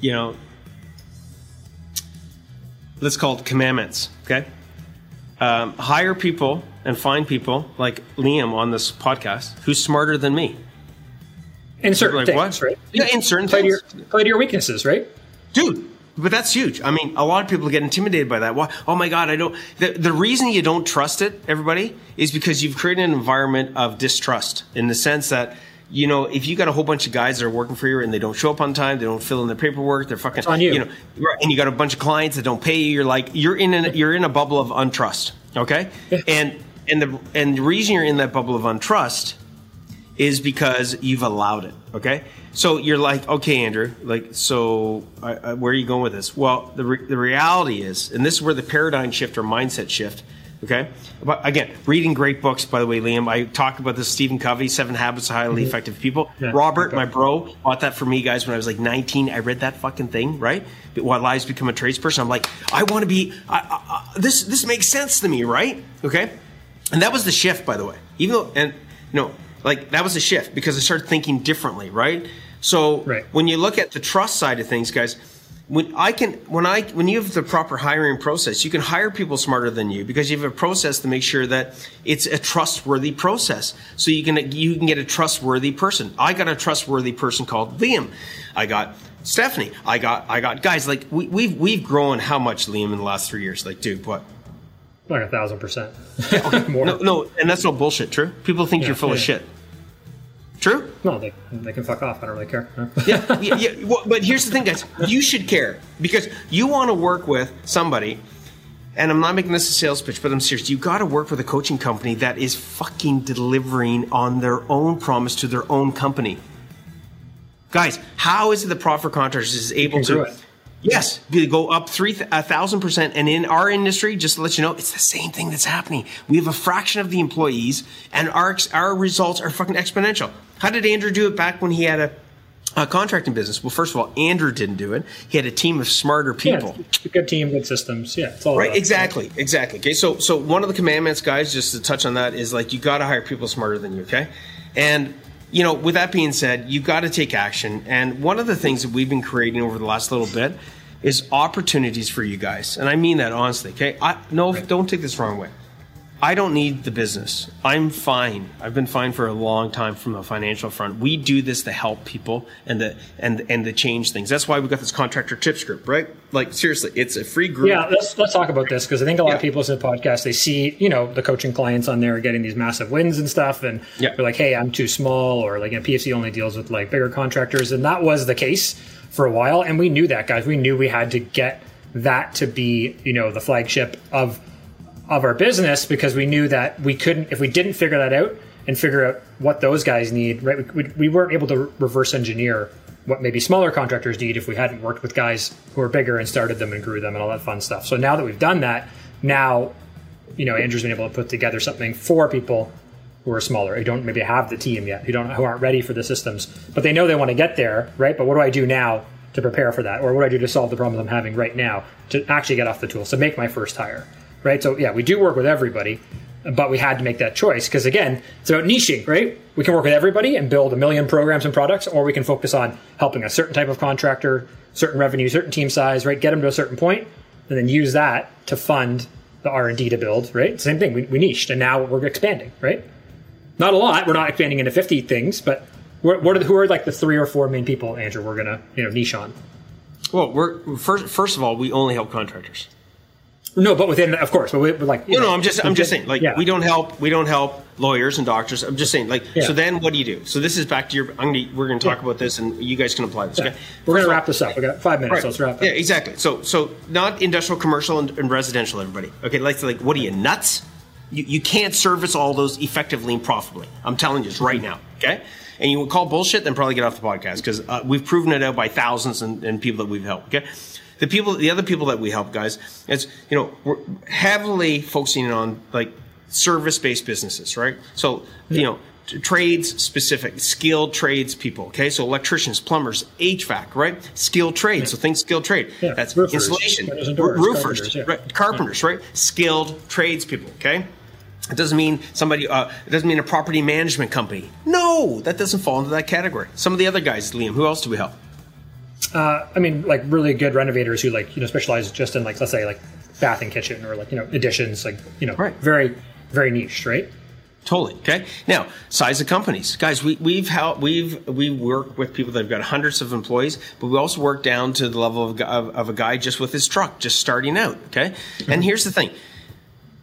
you know, let's call it commandments. Okay, um, hire people and find people like Liam on this podcast who's smarter than me. In certain Like things, what? right? Yeah, in certain Play to, your, play to your weaknesses, right? dude. But that's huge. I mean, a lot of people get intimidated by that. Why? Oh my God, I don't. The, the reason you don't trust it, everybody, is because you've created an environment of distrust in the sense that, you know, if you got a whole bunch of guys that are working for you and they don't show up on time, they don't fill in their paperwork, they're fucking, on you. you know, and you got a bunch of clients that don't pay you, you're like, you're in an, you're in a bubble of untrust. Okay. And, and the, and the reason you're in that bubble of untrust is because you've allowed it. Okay, so you're like, okay, Andrew, like, so uh, uh, where are you going with this? Well, the re- the reality is, and this is where the paradigm shift or mindset shift. Okay, but again, reading great books. By the way, Liam, I talked about this. Stephen Covey, Seven Habits of Highly mm-hmm. Effective People. Yeah. Robert, my bro, bought that for me, guys, when I was like 19. I read that fucking thing, right? What lives become a tradesperson. I'm like, I want to be. I, I, I, this this makes sense to me, right? Okay, and that was the shift, by the way. Even though, and no, like that was a shift because I started thinking differently, right? So Right. when you look at the trust side of things, guys, when I can, when I, when you have the proper hiring process, you can hire people smarter than you because you have a process to make sure that it's a trustworthy process. So you can, you can get a trustworthy person. I got a trustworthy person called Liam. I got Stephanie. I got, I got guys like we, we've, we've grown how much Liam in the last three years? Like, dude, what? Like a thousand percent. Yeah, <laughs> More. No, no, and that's no bullshit. True. People think Yeah, you're full of shit. True. No, they, they can fuck off. I don't really care. <laughs> yeah, yeah, yeah. Well, but here's the thing, guys. You should care because you want to work with somebody. And I'm not making this a sales pitch, but I'm serious. You got to work with a coaching company that is fucking delivering on their own promise to their own company. Guys, how is it the Profit Contractors is able to? Yes, go up three a thousand percent, and in our industry, just to let you know, it's the same thing that's happening. We have a fraction of the employees, and our our results are fucking exponential. How did Andrew do it back when he had a, a contracting business? Well, first of all, Andrew didn't do it. He had a team of smarter people. a good team, good systems. Yeah, it's all Right, about- exactly, exactly. Okay, so so one of the commandments, guys, just to touch on that, is like you got to hire people smarter than you. Okay, and you know, with that being said, you got to take action. And one of the things that we've been creating over the last little bit is opportunities for you guys, and I mean that honestly. Okay, I no, don't take this the wrong way. I don't need the business. I'm fine. I've been fine for a long time from a financial front. We do this to help people and the and and to change things. That's why we got this contractor tips group, right? Like seriously, it's a free group. Yeah, let's let's talk about this because I think a lot of people listen to the podcast. They see you know the coaching clients on there getting these massive wins and stuff, and Yeah. they're like, "Hey, I'm too small," or like, you know, "PFC only deals with like bigger contractors," and that was the case for a while, and we knew that, guys. We knew we had to get that to be you know the flagship of of our business because we knew that we couldn't if we didn't figure that out and figure out what those guys need right we, we weren't able to reverse engineer what maybe smaller contractors need if we hadn't worked with guys who are bigger and started them and grew them and all that fun stuff. So now that we've done that now you know andrew's been able to put together something for people who are smaller who don't maybe have the team yet who don't who aren't ready for the systems but they know they want to get there right? But what do i do now to prepare for that? Or what do i do to solve the problems i'm having right now to actually get off the tool to make my first hire right? So yeah we do work with everybody but we had to make that choice because again it's about niching right? We can work with everybody and build a million programs and products or we can focus on helping a certain type of contractor certain revenue certain team size right? Get them to a certain point and then use that to fund the r&d to build right? Same thing we, we niched and now we're expanding right? Not a lot we're not expanding into 50 things but what are the, who are like the three or four main people andrew we're gonna you know niche on? Well, we're first. First of all, we only help contractors. No but within of course but we, we're like you No, know, no, I'm just, I'm just saying, like, yeah. we don't help, we don't help lawyers and doctors. I'm just saying, like, Yeah. so then what do you do? So this is back to your. I'm gonna, we're going to talk about this, and you guys can apply this. Okay, we're gonna First wrap this up we got five minutes Right. so let's wrap Yeah, exactly. So, so not industrial, commercial, and, and residential. Everybody, okay? Like, like, what are you nuts? You, you can't service all those effectively and profitably. I'm telling you right now. Okay, and you would call bullshit, then probably get off the podcast because uh, we've proven it out by thousands and, and people that we've helped. Okay. The people, the other people that we help, guys, it's you know we're heavily focusing on like service-based businesses, right? So you know trades specific, skilled trades people. Okay, so electricians, plumbers, HVAC, right? Skilled trades. So think skilled trade. Yeah, That's roofers, and doors, roofers, carpenters, yeah. right? Carpenters, right? Skilled trades people. Okay. It doesn't mean somebody. Uh, it doesn't mean a property management company. No, that doesn't fall into that category. Some of the other guys, Liam. Who else do we help? Uh, I mean, like really good renovators who like you know specialize just in like let's say like bath and kitchen or like you know additions, like you know Right. very very niche, right? Totally. Okay. Now, size of companies, guys. We, we've helped. We've we work with people that've got hundreds of employees, but we also work down to the level of, of, of a guy just with his truck, just starting out. Okay. And here's the thing.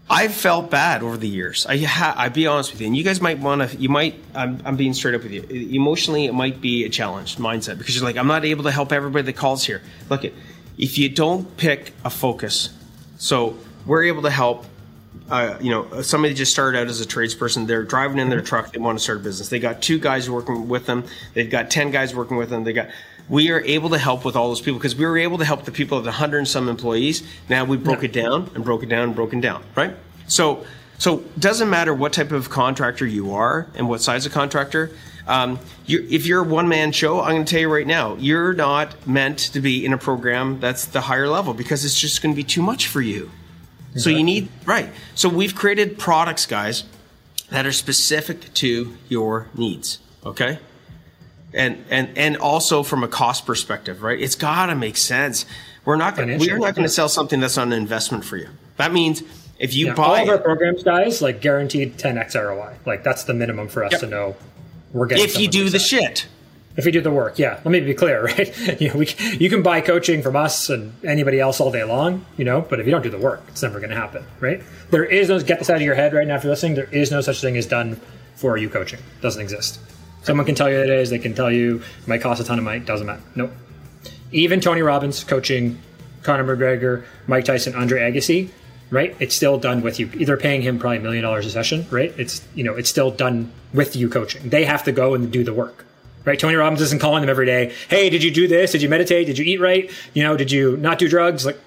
I've felt bad over the years. I ha- I be honest with you, and you guys might want to. You might. I'm, I'm being straight up with you. Emotionally, it might be a challenge mindset because you're like, I'm not able to help everybody that calls here. Look, it if you don't pick a focus, so we're able to help. Uh, you know, somebody just started out as a tradesperson. They're driving in their truck. They want to start a business. They got two guys working with them. They've got ten guys working with them. They got. We are able to help with all those people because we were able to help the people of the hundred and some employees. Now we broke Yeah. it down and broke it down and broken down, right? So, so doesn't matter what type of contractor you are and what size of contractor. Um, you if you're a one man show, I'm going to tell you right now, you're not meant to be in a program that's the higher level because it's just going to be too much for you. So you need right. So we've created products, guys, that are specific to your needs. Okay. And and and also from a cost perspective, right? It's got to make sense. We're not going. We're not going to sell something that's not an investment for you. That means if you Yeah, buy all of our it, programs, guys, like guaranteed 10x ROI. Like that's the minimum for us Yep. to know we're getting. if you do the shit. if you do the work, yeah. Let me be clear, <laughs> right? you know, we, you can buy coaching from us and anybody else all day long, you know, but if you don't do the work, it's never going to happen, right? There is no get this out of your head right now if you're listening. There is no such thing as done for you coaching. It Doesn't exist. Someone can tell you it is. They can tell you it might cost a ton of money. Doesn't matter. Nope. Even Tony Robbins coaching Conor McGregor, Mike Tyson, Andre Agassi, right? It's still done with you. Either paying him probably a million dollars a session, right? It's you know, it's still done with you coaching. They have to go and do the work. Right? Tony Robbins isn't calling them every day, hey, did you do this? Did you meditate? Did you eat right? You know, did you not do drugs? Like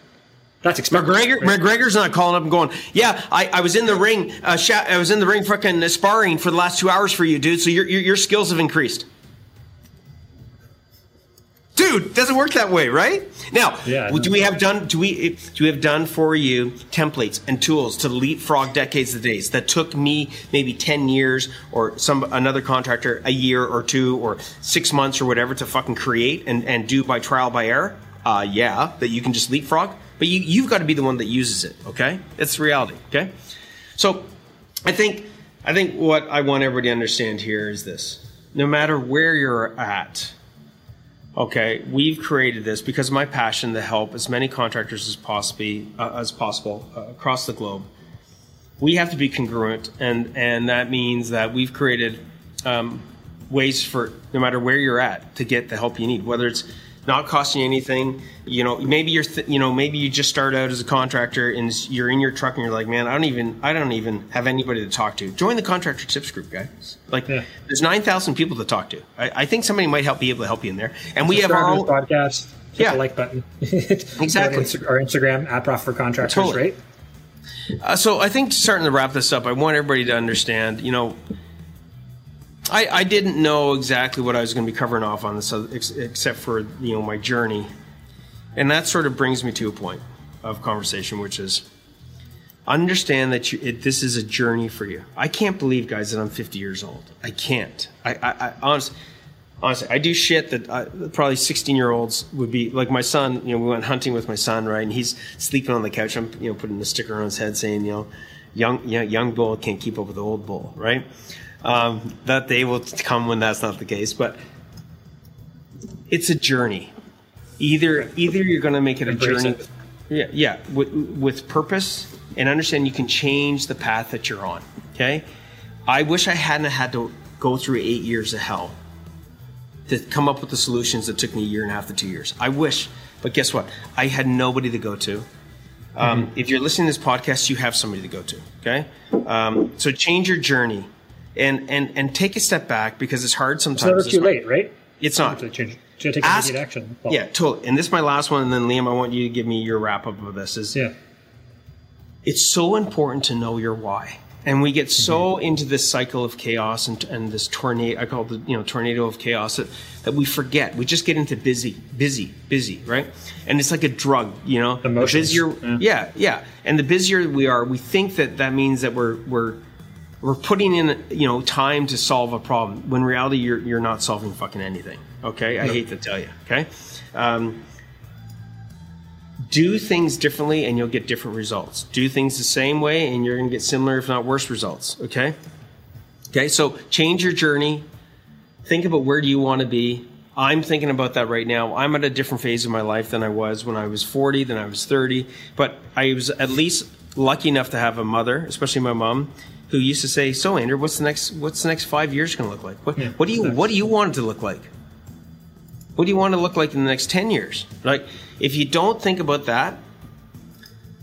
that's expensive. McGregor. McGregor's not calling up and going, "Yeah, I, I was in the ring, uh, sha- I was in the ring, fucking sparring for the last two hours for you, dude. So your your, your skills have increased." Dude, doesn't work that way, right? Now, Yeah, do we have done? Do we do we have done for you templates and tools to leapfrog decades of days that took me maybe ten years or some another contractor a year or two or six months or whatever to fucking create and, and do by trial by error? Uh, yeah, that you can just leapfrog, but you you've got to be the one that uses it. Okay, it's reality. Okay, so I think I think what I want everybody to understand here is this: no matter where you're at, okay, we've created this because of my passion to help as many contractors as possibly uh, as possible uh, across the globe. We have to be congruent, and and that means that we've created um, ways for no matter where you're at to get the help you need, whether it's not costing you anything. You know, maybe you're, th- you know, maybe you just start out as a contractor and you're in your truck and you're like, man, I don't even, I don't even have anybody to talk to. Join the contractor tips group, guys. Like, Yeah. there's nine thousand people to talk to. I, I think somebody might help be able to help you in there. And we have our own. podcast. Hit Yeah. the like button. <laughs> Exactly. Our Instagram at Profit for Contractors, Totally. right? Uh, so I think starting to wrap this up, I want everybody to understand. You know, I, I didn't know exactly what I was going to be covering off on this, uh, ex- except for you know my journey, and that sort of brings me to a point of conversation, which is understand that you, it, this is a journey for you. I can't believe, guys, that I'm 50 years old. I can't. I, I, I honestly. Honestly, I do shit that I, probably 16 year olds would be like my son. You know, we went hunting with my son, right? And he's sleeping on the couch. I'm, you know, putting a sticker on his head saying, you know, young, young, young bull can't keep up with the old bull, right? Um, that day will come when that's not the case, but it's a journey. Either, either you're going to make it a Embrace journey, it. yeah, yeah, with, with purpose and understand you can change the path that you're on. Okay, I wish I hadn't had to go through eight years of hell to come up with the solutions that took me a year and a half to two years. I wish, but guess what? I had nobody to go to. Um, If you're listening to this podcast, you have somebody to go to. Okay, um, so change your journey and and and take a step back because it's hard sometimes. It's never too late, right? It's not. To change, to take Ask, immediate action. Well, yeah, totally. And this is my last one, and then Liam, I want you to give me your wrap up of this. Is Yeah. it's so important to know your why. and we get so mm-hmm. into this cycle of chaos and, and this tornado i call it the you know tornado of chaos that, that we forget we just get into busy busy busy right and it's like a drug you know the busier yeah. yeah yeah and the busier we are we think that that means that we're we're we're putting in you know time to solve a problem when reality you're you're not solving fucking anything okay i hate to tell you okay um, do things differently and you'll get different results. Do things the same way and you're going to get similar, if not worse, results. Okay? Okay, so change your journey. Think about where do you want to be. I'm thinking about that right now. I'm at a different phase of my life than I was when I was 40, than I was 30. But I was at least lucky enough to have a mother, especially my mom, who used to say, "So, Andrew, what's the next? What's the next five years going to look like? What, Yeah, what do you What do you want it to look like? What do you want to look like in the next 10 years? Like, if you don't think about that,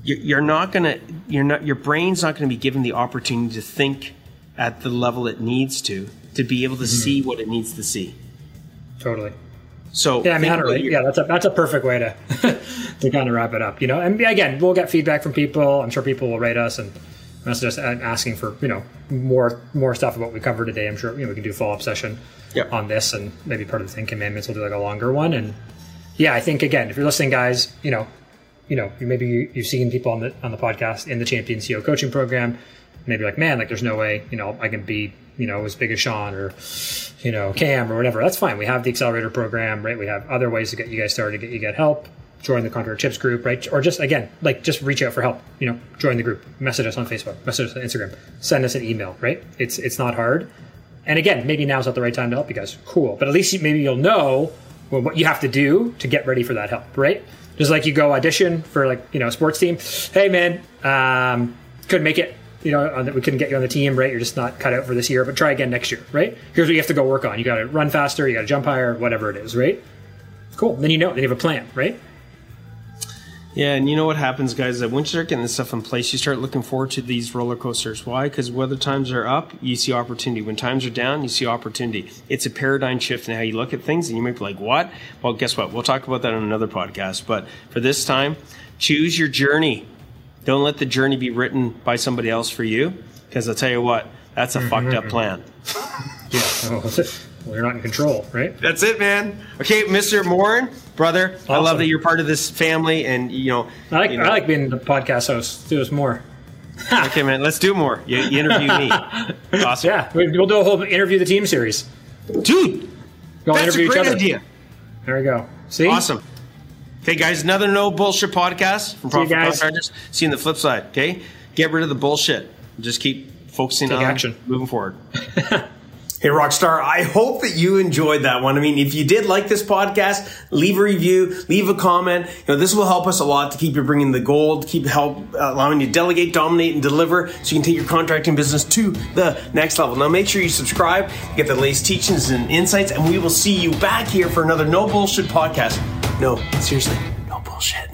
you're you're not gonna, you're not, your brain's not gonna be given the opportunity to think at the level it needs to, to be able to mm-hmm. see what it needs to see. Totally. So, Yeah, I mean, I don't really, yeah, that's a that's a perfect way to <laughs> to kind of wrap it up. You know, and again, we'll get feedback from people. I'm sure people will rate us and us a- asking for you know more more stuff about what we covered today. I'm sure you know we can do a follow up session Yep. on this, and maybe part of the Ten Commandments will do like a longer one. And yeah, I think again, if you're listening, guys, you know, you know, you- maybe you, you've seen people on the on the podcast in the Champion CEO coaching program. Maybe like, man, like there's no way, you know, I can be, you know, as big as Sean or, you know, Cam or whatever. That's fine. We have the accelerator program, right? We have other ways to get you guys started, get you get help. Join the Contractor Tips group, right? Or just again, like just reach out for help. You know, join the group, message us on Facebook, message us on Instagram, send us an email, right? It's it's not hard. And again, maybe now's not the right time to help you guys. Cool, but at least maybe you'll know what you have to do to get ready for that help, right? Just like you go audition for like you know a sports team. Hey man, um, couldn't make it. You know we couldn't get you on the team, right? You're just not cut out for this year, but try again next year, right? Here's what you have to go work on. You got to run faster. You got to jump higher. Whatever it is, right? Cool. Then you know. Then you have a plan, right? Yeah, and you know what happens, guys? That once you start getting this stuff in place, you start looking forward to these roller coasters. Why? Because whether times are up, you see opportunity. When times are down, you see opportunity. It's a paradigm shift in how you look at things, and you might be like, "What?" Well, guess what? We'll talk about that on another podcast. But for this time, choose your journey. Don't let the journey be written by somebody else for you. Because I'll tell you what, that's a mm-hmm, fucked up mm-hmm. plan. Yeah. Oh, <laughs> well, you're not in control, right? That's it, man. Okay, Mr. Morin, brother, I love that you're part of this family, and you know, I like you know, I like being the podcast host. Do us more. <laughs> Okay, man, let's do more. You, you interview me. <laughs> Awesome. Yeah, we- we'll do a whole interview the team series. Dude, We'll that's a interview great each other. idea. There we go. See, Awesome. Okay, guys, another no bullshit podcast from Profit. Contractors. See you on the flip side, okay? Get rid of the bullshit. Just keep focusing Take on action. moving forward. <laughs> Hey, Rockstar, I hope that you enjoyed that one. I mean, if you did like this podcast, leave a review, leave a comment. You know, this will help us a lot to keep you bringing the gold, keep help uh, allowing you to delegate, dominate, and deliver so you can take your contracting business to the next level. Now, make sure you subscribe, get the latest teachings and insights, and we will see you back here for another No Bullshit podcast. No, seriously, no bullshit.